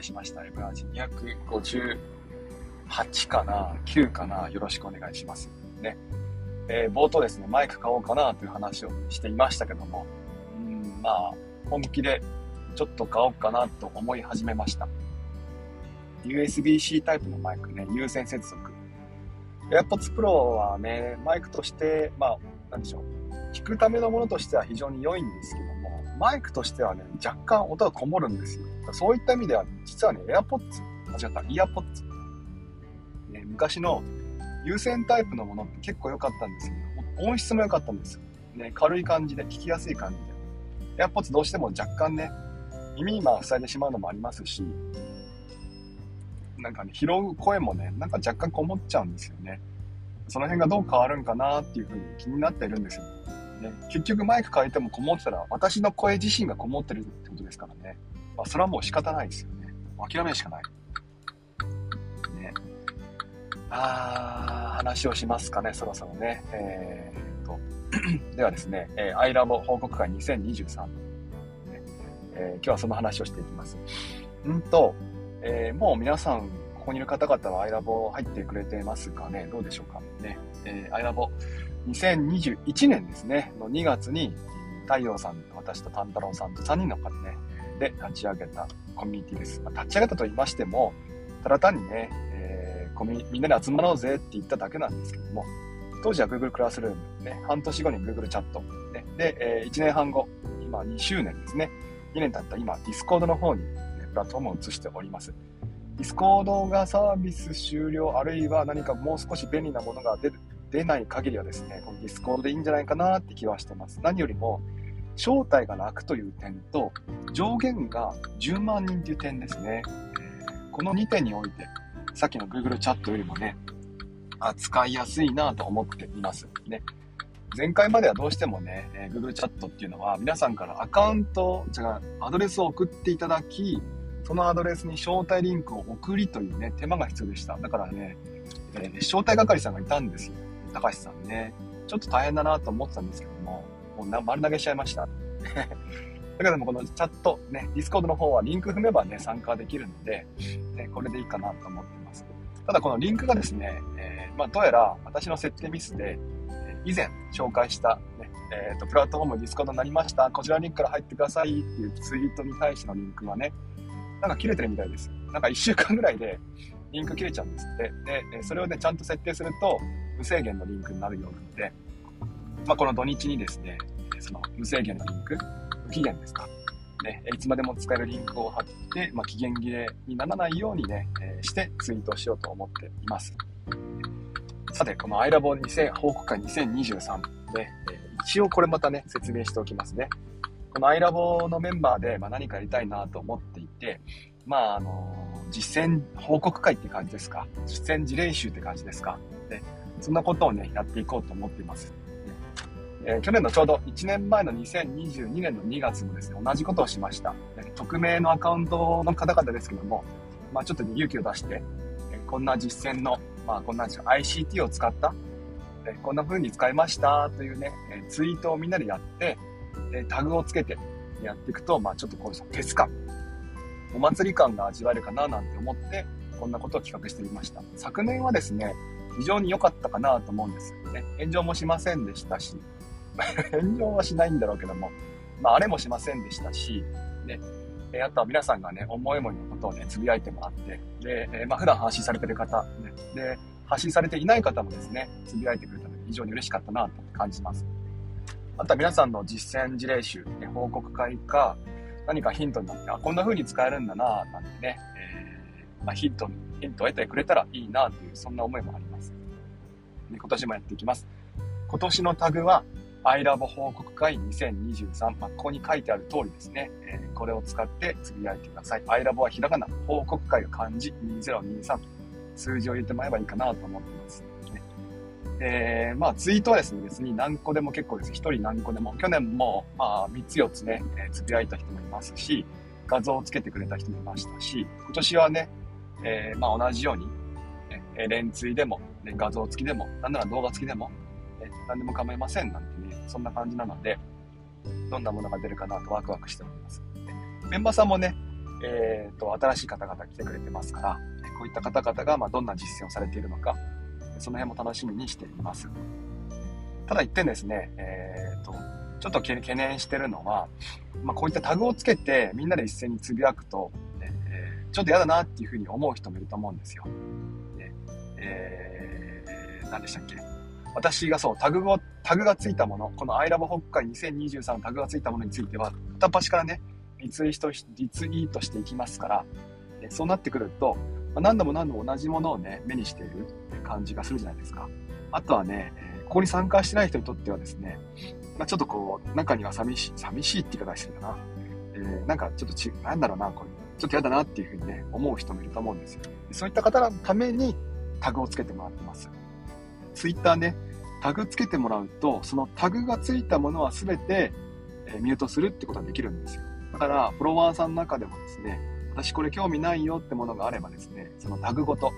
介しました。エブラージ258かな ?9 かなよろしくお願いします。ね。えー、冒頭ですね、マイク買おうかなという話をしていましたけども、うん、まあ、本気でちょっと買おうかなと思い始めました。USB-C タイプのマイクね、有線接続。AirPods Pro はね、マイクとして、まあ、なんでしょう。聞くためのものとしては非常に良いんですけども、マイクとしてはね、若干音がこもるんですよ。そういった意味では、実はね、AirPods、間違った、EarPods。ね、昔の有線タイプのものって結構良かったんですよ。音質も良かったんですよ。ね、軽い感じで、聞きやすい感じで。AirPods どうしても若干ね、耳今塞いでしまうのもありますし、なんかね、拾う声もね、なんか若干こもっちゃうんですよね。その辺がどう変わるんかなっていうふうに気になってるんですよ。ね、結局マイク変えてもこもってたら、私の声自身がこもってるってことですからね。まあ、それはもう仕方ないですよね。諦めるしかない。ね。あー、話をしますかね、そろそろね。えー、と、ではですね、えー、アイラボ報告会2023、ねえー、今日はその話をしていきます。んと、えー、もう皆さん、ここにいる方々はアイラボ入ってくれてますかね？どうでしょうか？ね。えー、アイラボ2021年ですね、の2月に太陽さんと私と丹太郎さんと3人の方ね、で立ち上げたコミュニティです。まあ、立ち上げたと言いましても、ただ単にね、えー、コミみんなで集まろうぜって言っただけなんですけども、当時は Google クラスルーム、ね、半年後に Google チャット、ね、で、えー、1年半後、今2周年ですね、2年経った今、Discord の方にねプラットフォームを移しております。Discord がサービス終了、あるいは何かもう少し便利なものが出る出ない限りはですね、この Discord でいいんじゃないかなって気はしてます。何よりも、招待が楽という点と、上限が10万人という点ですね。この2点において、さっきの Google チャットよりもね、扱いやすいなと思っています。ね。前回まではどうしてもね、え Google チャットっていうのは皆さんからアカウント、違う、アドレスを送っていただき、そのアドレスに招待リンクを送りというね、手間が必要でした。だからね、えー、招待係さんがいたんですよ。高橋さんね。ちょっと大変だなと思ってたんですけども、もうな丸投げしちゃいました。だけどもこのチャット、ね、ディスコードの方はリンク踏めばね、参加できるので、ね、これでいいかなと思ってます。ただこのリンクがですね、えー、まあ、どうやら私の設定ミスで、以前紹介した、ねえーと、プラットフォームディスコードになりました、こちらリンクから入ってくださいっていうツイートに対してのリンクがね、なんか切れてるみたいです。なんか1週間ぐらいでリンク切れちゃうんですって。で、それをね、ちゃんと設定すると無制限のリンクになるようなので、まあ、この土日にですね、その無制限のリンク、無期限ですか。ね、いつまでも使えるリンクを貼って、まあ、期限切れにならないようにね、えー、してツイートしようと思っています。さて、この iLabo2000 報告会2023で、えー、一応これまたね、説明しておきますね。この iLabo のメンバーで、まあ、何かやりたいなと思っていて、まあ、あの、実践報告会って感じですか実践事例集って感じですかで、そんなことをね、やっていこうと思っています。えー、去年のちょうど1年前の2022年の2月もですね、同じことをしました。匿名のアカウントの方々ですけども、まあ、ちょっと勇気を出して、えこんな実践のまあ、こんな。ICT を使った、えこんな風に使いましたというね、えツイートをみんなでやって、えタグをつけてやっていくと、まあ、ちょっとこう、フェス感、お祭り感が味わえるかななんて思って、こんなことを企画してみました。昨年はですね、非常に良かったかなと思うんですよね。炎上もしませんでしたし、炎上はしないんだろうけども、まあ、あれもしませんでしたし、ね、えあとは皆さんがね、思い思いのことをね、つぶやいてもらって、で、えまあ、普段発信されてる方、ね、で、発信されていない方もですね、つぶやいてくれたので非常に嬉しかったなと感じます。あとは皆さんの実践事例集、ね、報告会か、何かヒントになって、あ、こんな風に使えるんだななんてね、えー、まあ、ヒント、ヒントを得てくれたらいいなという、そんな思いもあります。で今年もやっていきます。今年のタグは、アイラボ報告会2023、まあ、ここに書いてある通りですね、えー、これを使ってつぶやいてください。アイラボはひらがな、報告会が漢字2023、数字を入れてもらえばいいかなと思ってます。ね、えー、まあ、ツイートはですね、別に何個でも結構です。1人何個でも。去年も、まあ、3つ4つね、えー、つぶやいた人もいますし、画像をつけてくれた人もいましたし、今年はね、えー、まあ、同じように、え連ツイでも、ね、画像付きでも、なんなら動画付きでも、え何でも構いませんなんてね、そんな感じなので、どんなものが出るかなとワクワクしております。メンバーさんもね、えーと、新しい方々来てくれてますから、こういった方々がまどんな実践をされているのか、その辺も楽しみにしています。ただ一点ですね、えーと、ちょっと懸念してるのは、まあ、こういったタグをつけてみんなで一斉につぶやくと、えー、ちょっと嫌だなっていうふうに思う人もいると思うんですよ。でえー、何でしたっけ？私がそう、タグを、タグがついたもの、この I love 北海2023のタグがついたものについては、片っ端からね、リツイートリツイートしていきますから、えそうなってくると、ま何度も何度も同じものをね、目にしている感じがするじゃないですか。あとはね、ここに参加してない人にとってはですね、まあ、ちょっとこう、中には寂しい、寂しいって言い方してるかな。えー、なんかちょっとち、なんだろうな、これ、ちょっと嫌だなっていうふうにね、思う人もいると思うんですよ。そういった方のためにタグをつけてもらってます。ツイッターね、タグつけてもらうと、そのタグがついたものは全て、えミュートするってことができるんですよ。だから、フォロワーさんの中でもですね、私これ興味ないよってものがあればですね、そのタグごと、ね、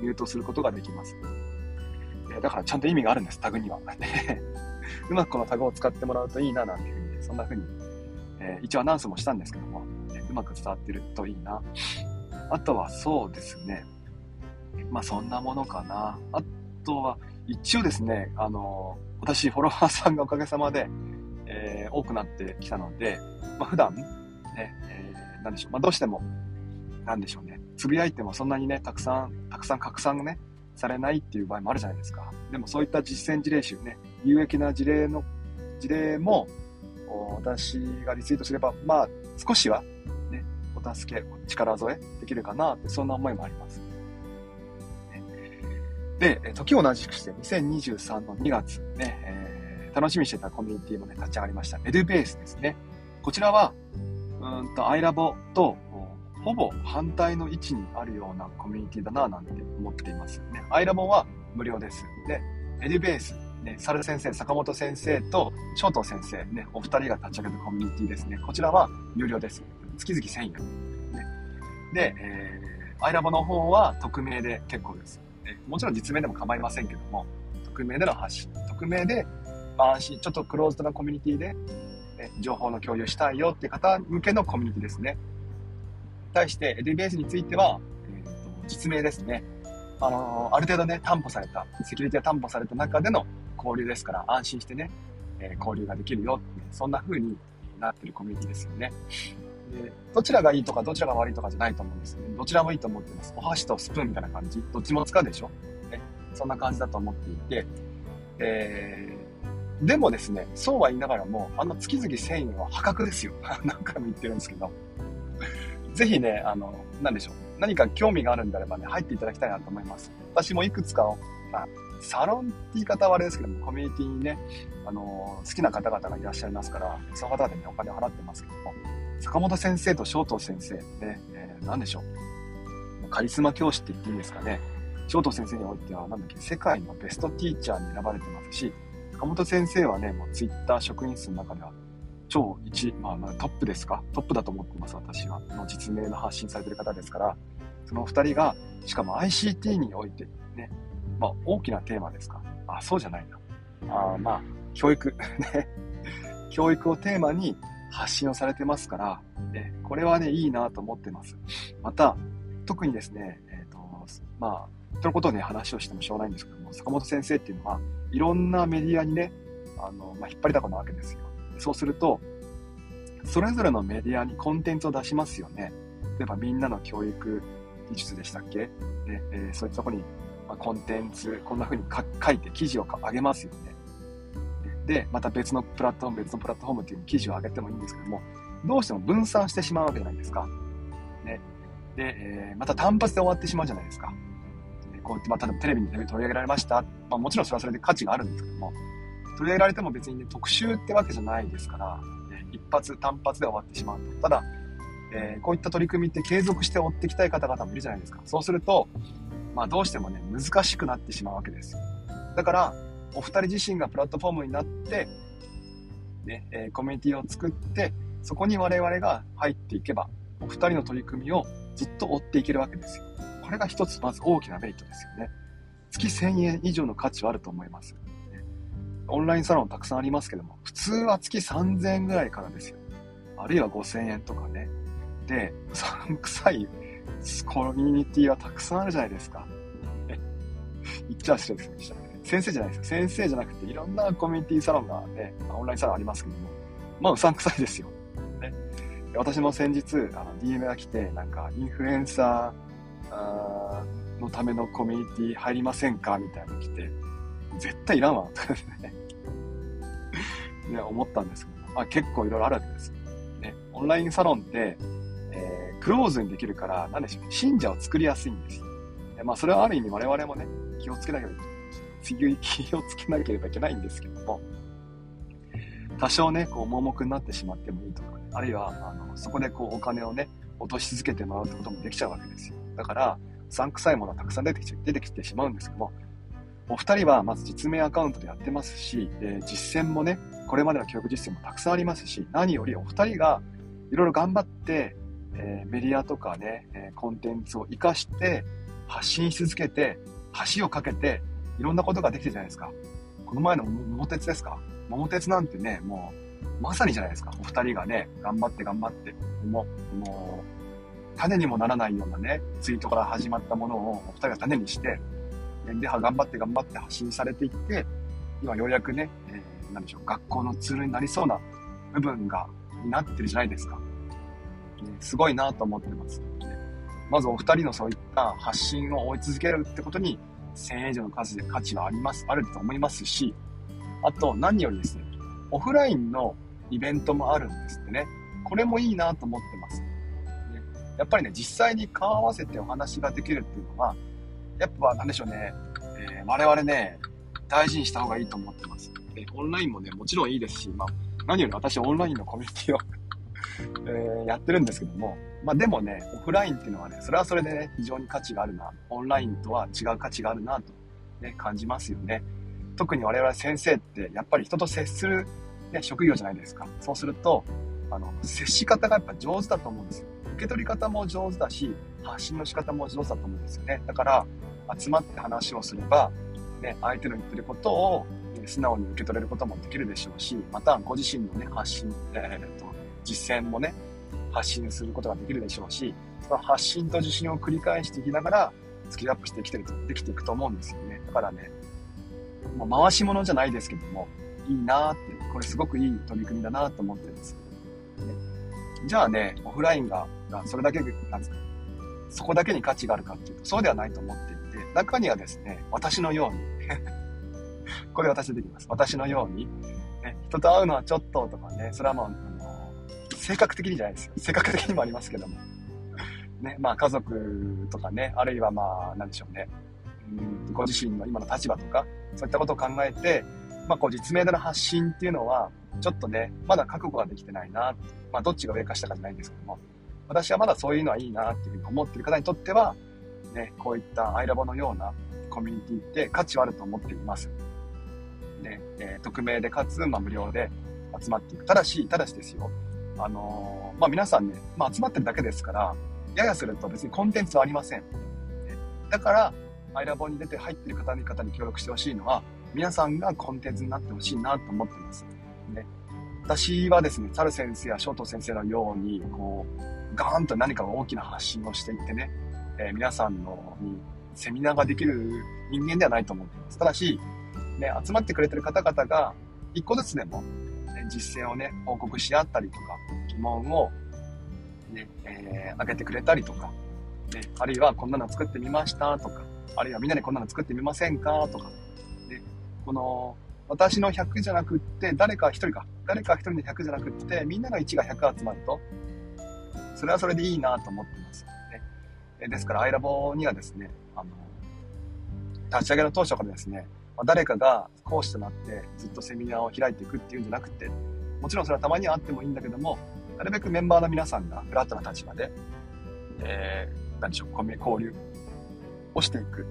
ミュートすることができます。えだからちゃんと意味があるんです、タグには。うまくこのタグを使ってもらうといいな、なんていうふうに、そんなふうに、えー、一応アナウンスもしたんですけども、ね、うまく伝わってるといいな。あとはそうですね、まあそんなものかな。あとは、一応ですね、あの私、フォロワーさんがおかげさまで、えー、多くなってきたので、まあ、普段、ね、えー、なんでしょう、まあ、どうしても、なんでしょうね、つぶやいてもそんなにね、たくさん、たくさん拡散ね、されないっていう場合もあるじゃないですか。でもそういった実践事例集ね、有益な事例の、事例も、私がリツイートすれば、まあ、少しは、ね、お助け、力添えできるかなって、そんな思いもあります。で、時を同じくして、2023の2月ね、えー、楽しみにしてたコミュニティもね、立ち上がりました。メルベースですね。こちらは、うんと、アイラボと、ほぼ反対の位置にあるようなコミュニティだな、なんて思っています。ね、アイラボは無料です。で、メルベース、ね、サル先生、坂本先生と翔東先生、ね、お二人が立ち上げたコミュニティですね。こちらは有料です。月々1000円。ね、で、えー、アイラボの方は匿名で結構です。もちろん実名でも構いませんけども、匿名での発信、匿名で、まあ、安心、ちょっとクローズドなコミュニティで、ね、情報の共有したいよって方向けのコミュニティですね。対して、エディベースについては、えーと、実名ですね。あのー、ある程度ね、担保された、セキュリティが担保された中での交流ですから、安心してね、えー、交流ができるよって、そんな風になってるコミュニティですよね。で、どちらがいいとか、どちらが悪いとかじゃないと思うんですよね。どちらもいいと思ってます。お箸とスプーンみたいな感じ。どっちも使うでしょ？ね。そんな感じだと思っていて、えー、でもですね、そうは言いながらも、あの月々1000円は破格ですよ。何回も言ってるんですけど。ぜひね、あの、なんでしょう。何か興味があるんであればね、入っていただきたいなと思います。私もいくつか、まあ、サロンって言い方はあれですけども、コミュニティにね、あの、好きな方々がいらっしゃいますから、その方々にお金を払ってますけども、坂本先生と翔東先生ね、えー、何でしょう。カリスマ教師って言っていいですかね。翔東先生においては、なんだっけ、世界のベストティーチャーに選ばれてますし、坂本先生はね、もうツイッター職員数の中では、超一、まあ、まあ、トップですか？トップだと思ってます、私は。の実名の発信されてる方ですから、その二人が、しかも ICT においてね、まあ、大きなテーマですか？あ、そうじゃないな。あまあ、教育、ね。教育をテーマに発信をされてますから、えこれはね、いいなと思ってます。また、特にですね、えっ、ー、と、まあ、人のことをね、話をしてもしょうがないんですけども、坂本先生っていうのは、いろんなメディアにね、あの、まあ、引っ張りだこなわけですよ。そうすると、それぞれのメディアにコンテンツを出しますよね。例えば、みんなの教育技術でしたっけ？で、えー、そういったとこに、まあ、コンテンツ、こんな風に書いて記事を上げますよね。で、また別のプラットフォーム、別のプラットフォームっていう記事を上げてもいいんですけども、どうしても分散してしまうわけじゃないですか。ね。で、えー、また単発で終わってしまうじゃないですか。でこうやって、まあ、例えばテレビに取り上げられました。まあ、もちろんそれはそれで価値があるんですけども、取り上げられても別にね、特集ってわけじゃないですから、ね、一発単発で終わってしまうと。ただ、えー、こういった取り組みって継続して追っていきたい方々もいるじゃないですか。そうすると、まあどうしてもね、難しくなってしまうわけです。だから、お二人自身がプラットフォームになって、ね、えー、コミュニティを作って、そこに我々が入っていけば、お二人の取り組みをずっと追っていけるわけですよ。これが一つまず大きなメリットですよね。月1000円以上の価値はあると思います。オンラインサロンたくさんありますけども、普通は月3000円ぐらいからですよ。あるいは5000円とかね。で、うさんくさいコミュニティはたくさんあるじゃないですか。言っちゃ失礼です。先生じゃないですよ。先生じゃなくて、いろんなコミュニティサロンがね、オンラインサロンありますけども、まあ、うさんくさいですよ。ね、私も先日、あの、DM が来て、なんか、インフルエンサーのためのコミュニティ入りませんか？みたいなの来て、絶対いらんわ、とかね、ね、思ったんですけど、まあ、結構いろいろあるわけです。ね、オンラインサロンって、えー、クローズにできるから、なんでしょう、信者を作りやすいんですよ。まあ、それはある意味我々もね、気をつけなきゃいければ気をつけなければいけないんですけども、多少ね、こう、盲目になってしまってもいいとか、ね、あるいは、あの、そこでこう、お金をね、落とし続けてもらうってこともできちゃうわけですよ。だから、散臭いものはたくさん出てきて出てきてしまうんですけども、お二人はまず実名アカウントでやってますし、え実践もね、これまでの教育実践もたくさんありますし、何よりお二人がいろいろ頑張って、えー、メディアとかね、えー、コンテンツを活かして発信し続けて、橋をかけていろんなことができてるじゃないですか。この前の桃鉄ですか？桃鉄なんてね、もう、まさにじゃないですか。お二人がね、頑張って頑張って、もう、もう、種にもならないようなね、ツイートから始まったものをお二人が種にして、で、頑張って頑張って発信されていって、今ようやくね、えー、なんでしょう、学校のツールになりそうな部分が、になってるじゃないですか。ね、すごいなと思ってます。まずお二人のそういった発信を追い続けるってことに1000以上の数で価値はあります、あると思いますし、あと何よりですね、オフラインのイベントもあるんですってね。これもいいなと思ってます。ね、やっぱりね、実際に顔合わせてお話ができるっていうのは、やっぱ何でしょうね、えー、我々ね、大事にした方がいいと思ってます。でオンラインもね、もちろんいいですし、まあ、何より私オンラインのコミュニティをえー、やってるんですけども、まあでもね、オフラインっていうのはね、それはそれでね、非常に価値があるな、オンラインとは違う価値があるなと、ね、感じますよね。特に我々先生ってやっぱり人と接する、ね、職業じゃないですか。そうすると、あの、接し方がやっぱ上手だと思うんですよ。受け取り方も上手だし、発信の仕方も上手だと思うんですよね。だから、集まって話をすれば、ね、相手の言ってることを、ね、素直に受け取れることもできるでしょうし、またご自身のね、発信、えー、と実践もね、発信することができるでしょうし、その発信と自信を繰り返していきながら、スキルアップしてきてると、できていくと思うんですよね。だからね、もう回し物じゃないですけども、いいなーって、これすごくいい取り組みだなと思ってるんです。ね、じゃあね、オフラインが、それだけ、なんですか、そこだけに価値があるかっていうと、そうではないと思っていて、中にはですね、私のように これ私できます。私のように、ね、人と会うのはちょっととかね、それはもう、性格的にじゃないですよ。性格的にもありますけども。ね、まあ家族とかね、あるいはまあ、なんでしょうね。うんご自身の今の立場とか、そういったことを考えて、まあこう実名での発信っていうのは、ちょっとね、まだ覚悟ができてないな。まあどっちが上か下かじゃないんですけども、私はまだそういうのはいいなっていうふうに思ってる方にとっては、ね、こういったアイラボのようなコミュニティって価値はあると思っています。で、えー、匿名でかつ、まあ無料で集まっていく。ただし、ただしですよ。あのー、まあ、皆さんね、まあ、集まってるだけですから、ややすると別にコンテンツはありません。だから、アイラボに出て入ってる方に方に協力してほしいのは、皆さんがコンテンツになってほしいなと思ってます。ね、私はですね、サル先生やショート先生のように、こう、ガーンと何か大きな発信をしていってね、えー、皆さんのにセミナーができる人間ではないと思っています。ただし、ね、集まってくれてる方々が、一個ずつでも、実践をね、報告し合ったりとか、疑問をね、えー、開けてくれたりとか、ね、あるいはこんなの作ってみましたとか、あるいはみんなでこんなの作ってみませんかとか、ね、この、私の100じゃなくって、誰か1人か、誰か1人の100じゃなくって、みんなの1が100集まると、それはそれでいいなと思ってます。ね、ですから、アイラボにはですね、あの、立ち上げの当初からですね、ま誰かが講師となってずっとセミナーを開いていくっていうんじゃなくて、もちろんそれはたまにはあってもいいんだけども、なるべくメンバーの皆さんがフラットな立場で、えー、何でしょう、交流をしていく。ね、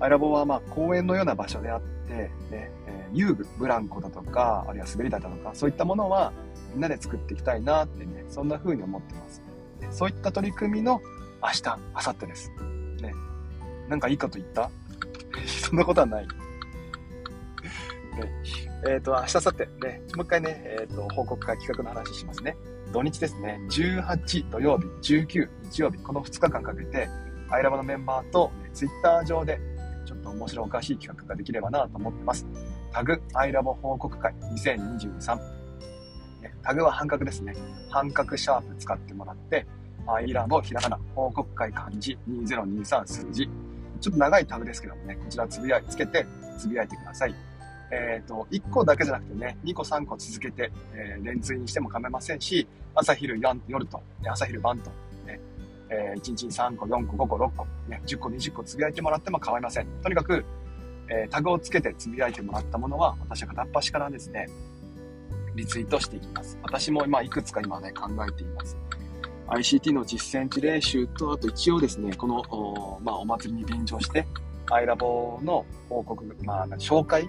アイラボはまあ公園のような場所であって、ね、えー、遊具、ブランコだとか、あるいは滑り台だとか、そういったものはみんなで作っていきたいなってね、そんな風に思ってます。そういった取り組みの明日、明後日です。ね。なんかいいこと言った？そんなことはない。えっ、ー、と、明日、明後日ね、もう一回ね、えっ、ー、と、報告会企画の話しますね。土日ですね、18土曜日、19日曜日、この2日間かけて、アイラボのメンバーと、ツイッター上で、ちょっと面白おかしい企画ができればなと思ってます。タグ、アイラボ報告会2023。タグは半角ですね。半角シャープ使ってもらって、アイラボひらがな、報告会漢字2023数字。ちょっと長いタグですけどもね、こちらつぶやい、つけてつぶやいてください。えっ、ー、と、1個だけじゃなくてね、2個3個続けて、えー、連追にしても構いませんし、朝昼夜と、朝昼晩と、ね、えー、1日に3個、4個、5個、6個、ね、10個、20個つぶやいてもらっても構いません。とにかく、えー、タグをつけてつぶやいてもらったものは、私は片っ端からですね、リツイートしていきます。私も今いくつか今ね、考えています。ICT の実践事例集と、あと一応ですね、この、おまあ、お祭りに便乗して、アイラボの報告、まあ、紹介、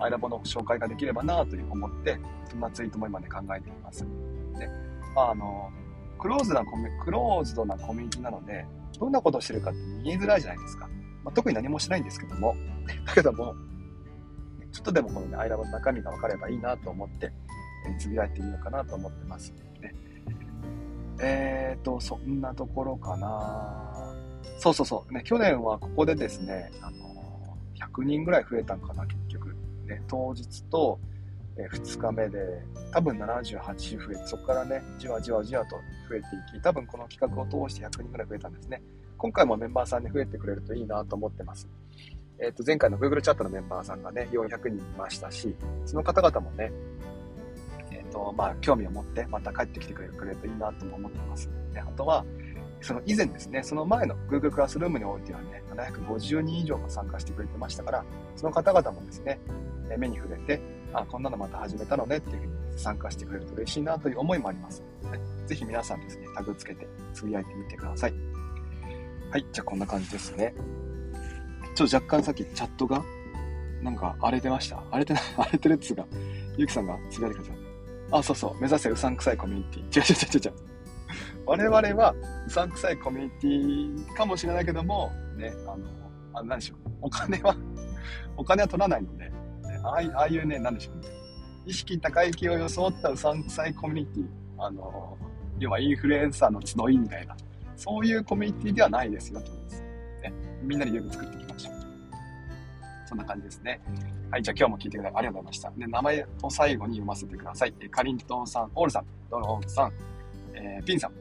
アイラボの紹介ができればなという思って、そんなツイートも今ね、考えています。で、まあ、あの、クローズなコミ、クローズドなコミュニティなので、どんなことをしてるかって見えづらいじゃないですか。まあ、特に何もしないんですけども、だけども、ちょっとでもこのね、アイラボの中身が分かればいいなと思って、えつぶやいてみようかなと思ってます。ね、えっ、ー、と、そんなところかなそうそうそう。ね、去年はここでですね、あの、100人ぐらい増えたんかな、結。ね、当日と、え、2日目で、多分78、増えて、そこからね、じわじわじわと増えていき、多分この企画を通して100人ぐらい増えたんですね。今回もメンバーさんに増えてくれるといいなと思ってます。えっ、ー、と、前回の Google チャットのメンバーさんがね、400人いましたし、その方々もね、えっと、まあ、興味を持ってまた帰ってきてくれるといいなとも思ってます。であとは、その以前ですね、その前の Google クラスルームにおいてはね、750人以上が参加してくれてましたから、その方々もですね、目に触れて、あ、こんなのまた始めたのねっていうふうに参加してくれると嬉しいなという思いもありますので、ぜひ皆さんですね、タグつけてつぶやいてみてください。はい、じゃあこんな感じですね。ちょっと若干さっきチャットが、なんか荒れてました荒れてない、荒れてるっつうか、ゆきさんがつぶやいてください。あ、そうそう。目指せうさんくさいコミュニティ。違う違う違う違う。我々はうさんくさいコミュニティかもしれないけども、ね、あの、あなんでしょう。お金はお金は取らないので、ああいうね、なんでしょうね。意識高い気を装ったうさんくさいコミュニティ。あの、要はインフルエンサーの集いみたいな、そういうコミュニティではないですよ、とです。ね。みんなでよく作っていきましょう。そんな感じですね。はい、じゃあ今日も聞いてくれてありがとうございました。で、名前を最後に読ませてください。えかりんとんさん、オールさん、ドローンさん、えー、ピンさん、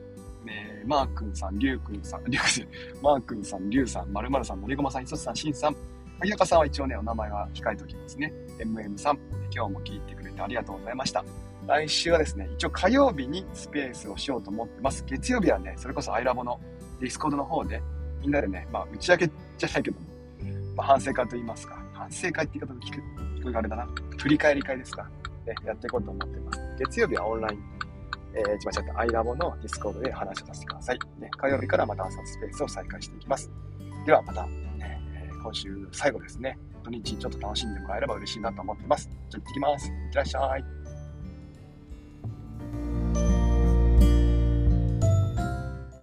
えー、マー君さん、リュウ君さん、リュウ君、マー君さん、リュウさん、まるまるさん、のりごまさん、いそつさん、しんさん、萩中さんは一応ね、お名前は控えておきますね。MM さん、今日も聞いてくれてありがとうございました。来週はですね、一応火曜日にスペースをしようと思ってます。月曜日はね、それこそアイラボのディスコードの方で、みんなでね、まあ、打ち上げじゃないけども、まあ、反省会と言いますか、反省会って言い方で聞く、聞こえがあれだな？振り返り会ですか？ね、やっていこうと思ってます。月曜日はオンライン、えー、間違った、アイラボのディスコードで話をさせてください。ね、火曜日からまた朝スペースを再開していきます。ではまた、今週最後ですね、土日ちょっと楽しんでもらえれば嬉しいなと思ってます。じゃあ行ってきます。いってらっしゃい。